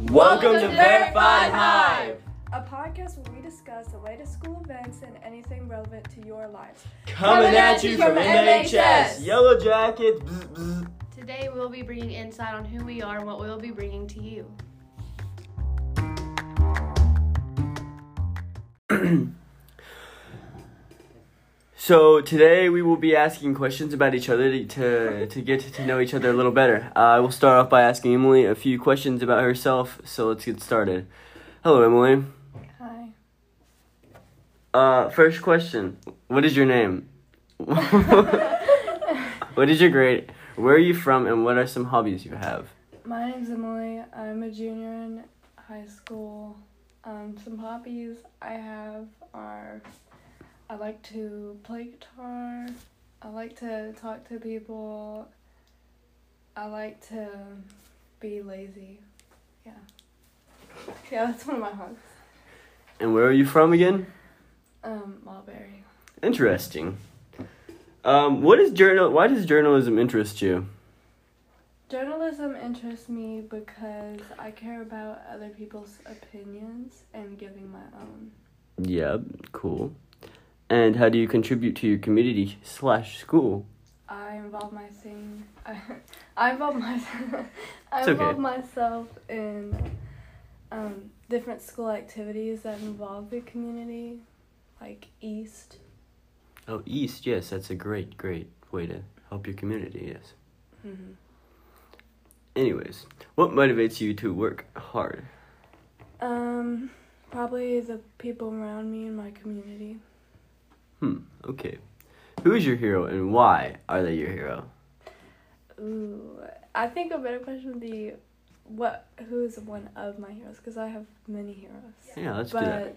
Welcome to Verified Hive. a podcast where we discuss the latest school events and anything relevant to your lives. Coming at you from MHS. Yellow Jackets. bzz, bzz. Today we'll be bringing insight on who we are and what we'll be bringing to you. So today we will be asking questions about each other to to, to get to know each other a little better. Uh, I will start off by asking Emily a few questions about herself. So let's get started. Hello, Emily. Hi. Uh, first question: What is your name? what is your grade? Where are you from, and what are some hobbies you have? My name's Emily. I'm a junior in high school. Um, some hobbies I have are I like to play guitar. I like to talk to people. I like to be lazy. Yeah. Yeah, that's one of my hobbies. And where are you from again? Um, Mulberry. Interesting. Um, what is journal? Why does journalism interest you? Journalism interests me because I care about other people's opinions and giving my own. Yep, cool. And how do you contribute to your community slash school? I involve my thing. I, I involve my. I It's okay. involve myself in um, different school activities that involve the community, like East. Oh, East. Yes, that's a great, great way to help your community. Yes. Mm-hmm. Anyways, what motivates you to work hard? Um, probably the people around me in my community. Hmm. Okay. Who is your hero and why are they your hero? Ooh, I think a better question would be, what? Who is one of my heroes? Because I have many heroes. Yeah, let's do that.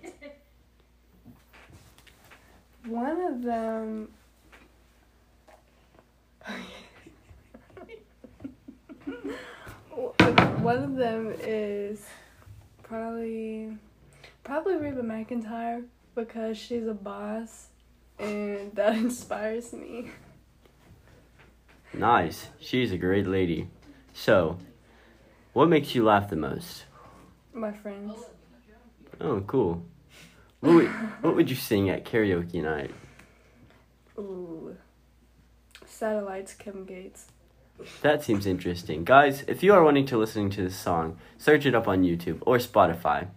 one of them one of them is probably probably Reba McEntire because she's a boss and that inspires me. Nice. She's a great lady. So, what makes you laugh the most? My friends. Oh, cool. What would, what would you sing at karaoke night? Ooh. Satellites, Kevin Gates. That seems interesting. Guys, if you are wanting to listening to this song, search it up on YouTube or Spotify.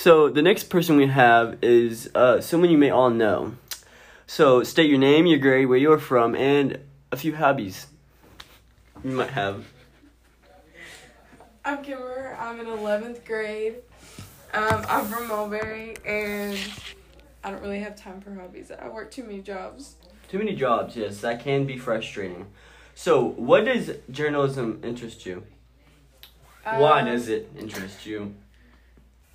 So, the next person we have is uh, someone you may all know. So, state your name, your grade, where you're from, and a few hobbies you might have. I'm Kimber. I'm in 11th grade. Um, I'm from Mulberry, and I don't really have time for hobbies. I work too many jobs. Too many jobs, yes, that can be frustrating. So, what does journalism interest you? Why Um, does it interest you?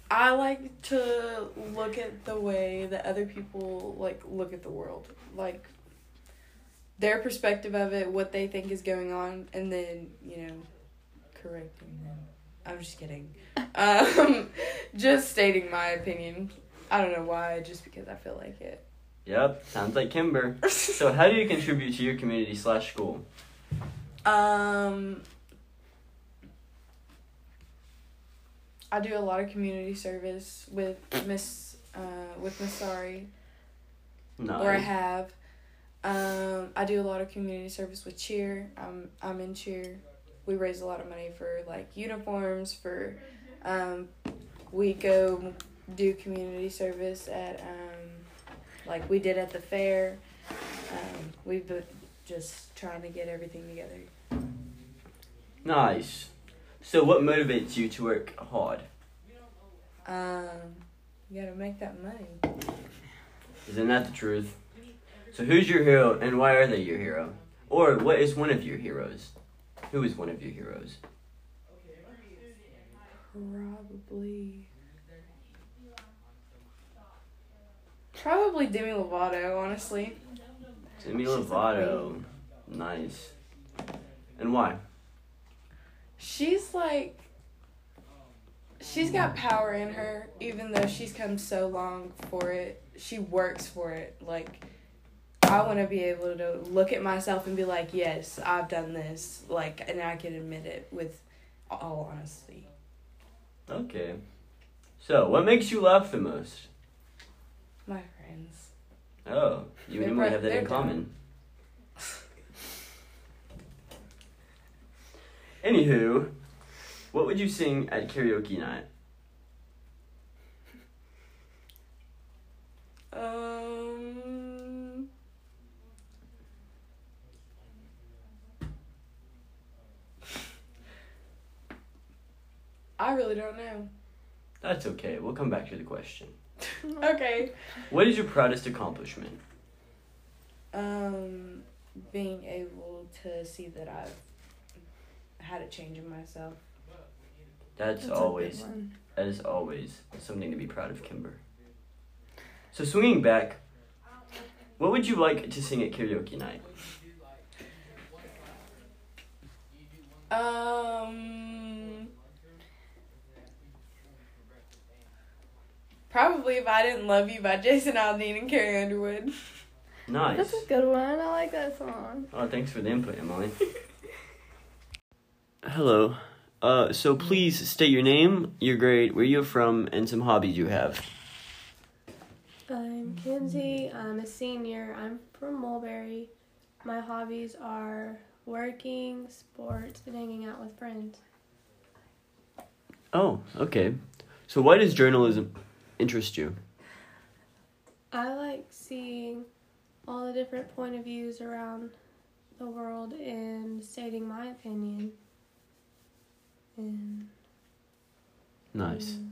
I like to look at the way that other people like look at the world, like their perspective of it, what they think is going on, and then you know, correcting them. I'm just kidding. Um, just stating my opinion. I don't know why, just because I feel like it. Yep, sounds like Kimber. So, how do you contribute to your community slash school? Um, I do a lot of community service with Miss uh, with Miss Sorry, No. or I have. Um, I do a lot of community service with cheer. I'm I'm in cheer. We raise a lot of money for like uniforms. For um, we go do community service at um, like we did at the fair. Um, we've been just trying to get everything together. Nice. So, what motivates you to work hard? Um, you gotta make that money. Isn't that the truth? So, who's your hero and why are they your hero? Or, what is one of your heroes? Who is one of your heroes? Probably. Probably Demi Lovato, honestly. Demi She's Lovato. Nice. And why? She's like. She's got power in her, even though she's come so long for it. She works for it. Like, I want to be able to look at myself and be like, yes, I've done this. Like, and I can admit it with All honesty. Okay. So, what makes you laugh the most? My friends. Oh, you and Emily have that in common. Anywho, what would you sing at karaoke night? Um. I really don't know. That's okay. We'll come back to the question. Okay. What is your proudest accomplishment? Um, being able to see that I've had a change in myself. That's, That's always that is always something to be proud of, Kimber. So swinging back, what would you like to sing at karaoke night? Um. Probably if I didn't love you by Jason Aldean and Carrie Underwood. Nice. That's a good one. I like that song. Oh, thanks for the input, Emily. Hello. Uh, so please state your name, your grade, where you're from, and some hobbies you have. I'm Kenzie. I'm a senior. I'm from Mulberry. My hobbies are working, sports, and hanging out with friends. Oh, okay. So why does journalism interest you? I like seeing all the different point of views around the world and stating my opinion. And Nice. mm,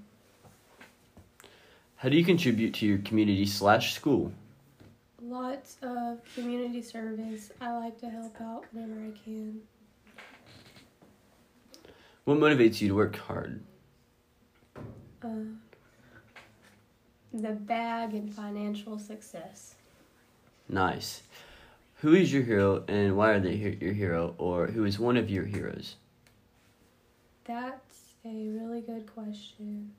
How do you contribute to your community slash school? lots of community service. I like to help out whenever I can. What motivates you to work hard? Uh, the bag and financial success. Nice. Who is your hero and why are they your hero, or who is one of your heroes? That's a really good question.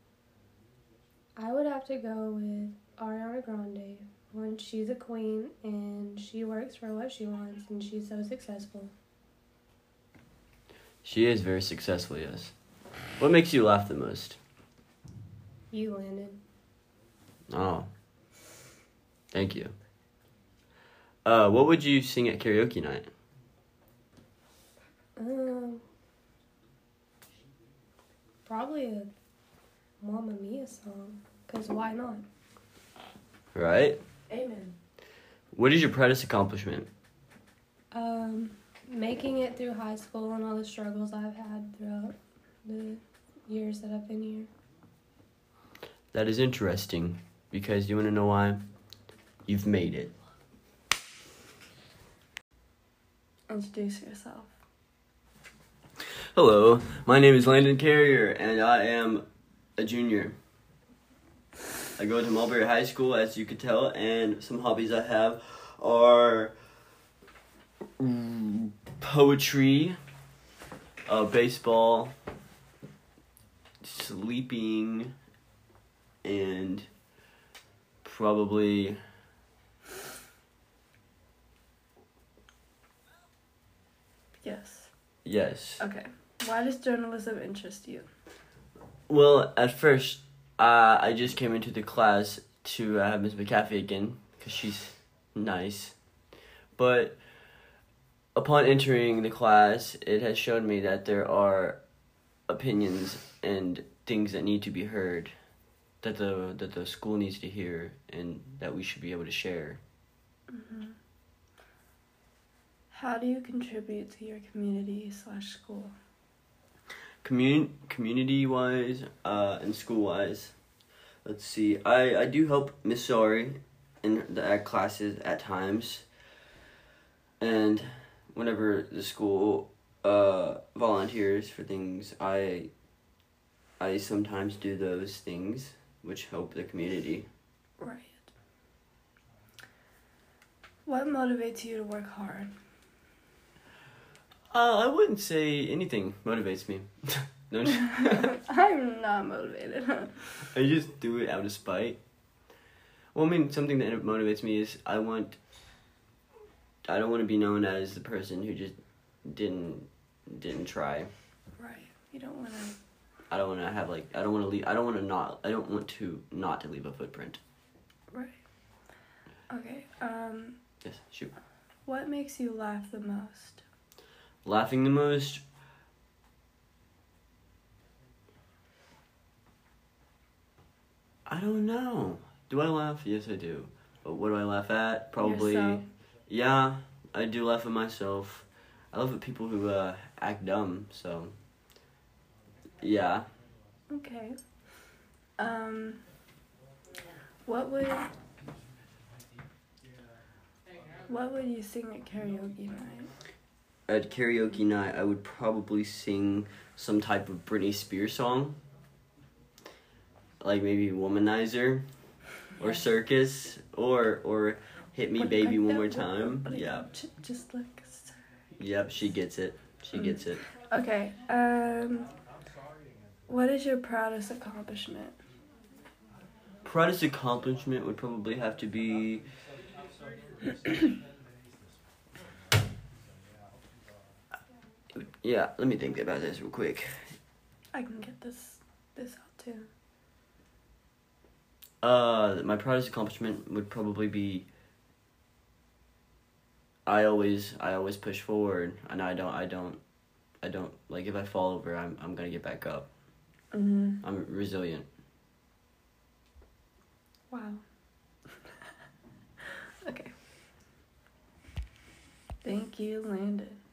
I would have to go with Ariana Grande. One, she's a queen and she works for what she wants and she's so successful. She is very successful, yes. What makes you laugh the most? You landed. Oh. Thank you. Uh, what would you sing at karaoke night? Um, probably a Mamma Mia song. Because why not? Right? Amen. What is your proudest accomplishment? Um, making it through high school and all the struggles I've had throughout the years that I've been here. That is interesting because you want to know why? You've made it. Introduce yourself. Hello, my name is Landon Carrier and I am a junior. I go to Mulberry High School, as you could tell, and some hobbies I have are poetry, uh, baseball, sleeping, and probably Yes. yes. Okay. Why does journalism interest you? Well, at first, uh, I just came into the class to uh, have Miss McAfee again because she's nice. But upon entering the class, it has shown me that there are opinions and things that need to be heard, that the that the school needs to hear, and that we should be able to share. How do you contribute to your community slash school? Commun community wise uh and school wise let's see i i do help miss sorry in the ag classes at times and whenever the school uh volunteers for things i i sometimes do those things which help the community Right. What motivates you to work hard? Uh i wouldn't say anything motivates me no I'm not motivated. I just do it out of spite. Well, I mean, something that motivates me is I want. I don't want to be known as the person who just didn't didn't try. right. You don't want to. I don't want to have like I don't want to leave. I don't want to not. I don't want to not to leave a footprint. Right. Okay. Um, Yes, shoot. what makes you laugh the most? Laughing the most. I don't know. Do I laugh? Yes, I do. But what do I laugh at? Probably. Yourself. Yeah, I do laugh at myself. I laugh at people who uh, act dumb. So. Yeah. Okay. Um, what would what would you sing at karaoke night? At karaoke night, I would probably sing some type of Britney Spears song. Like maybe Womanizer or Circus or or Hit Me Baby One More Time. Yeah. Just like a. Yep, she gets it. She gets it. Okay. Um, what is your proudest accomplishment? Proudest accomplishment would probably have to be Yeah, let me think about this real quick. I can get this this out too. Uh, my proudest accomplishment would probably be. I always, I always push forward, and I don't, I don't, I don't like if I fall over, I'm, I'm gonna get back up. Mm-hmm. I'm resilient. Wow. okay. Thank you, Landon.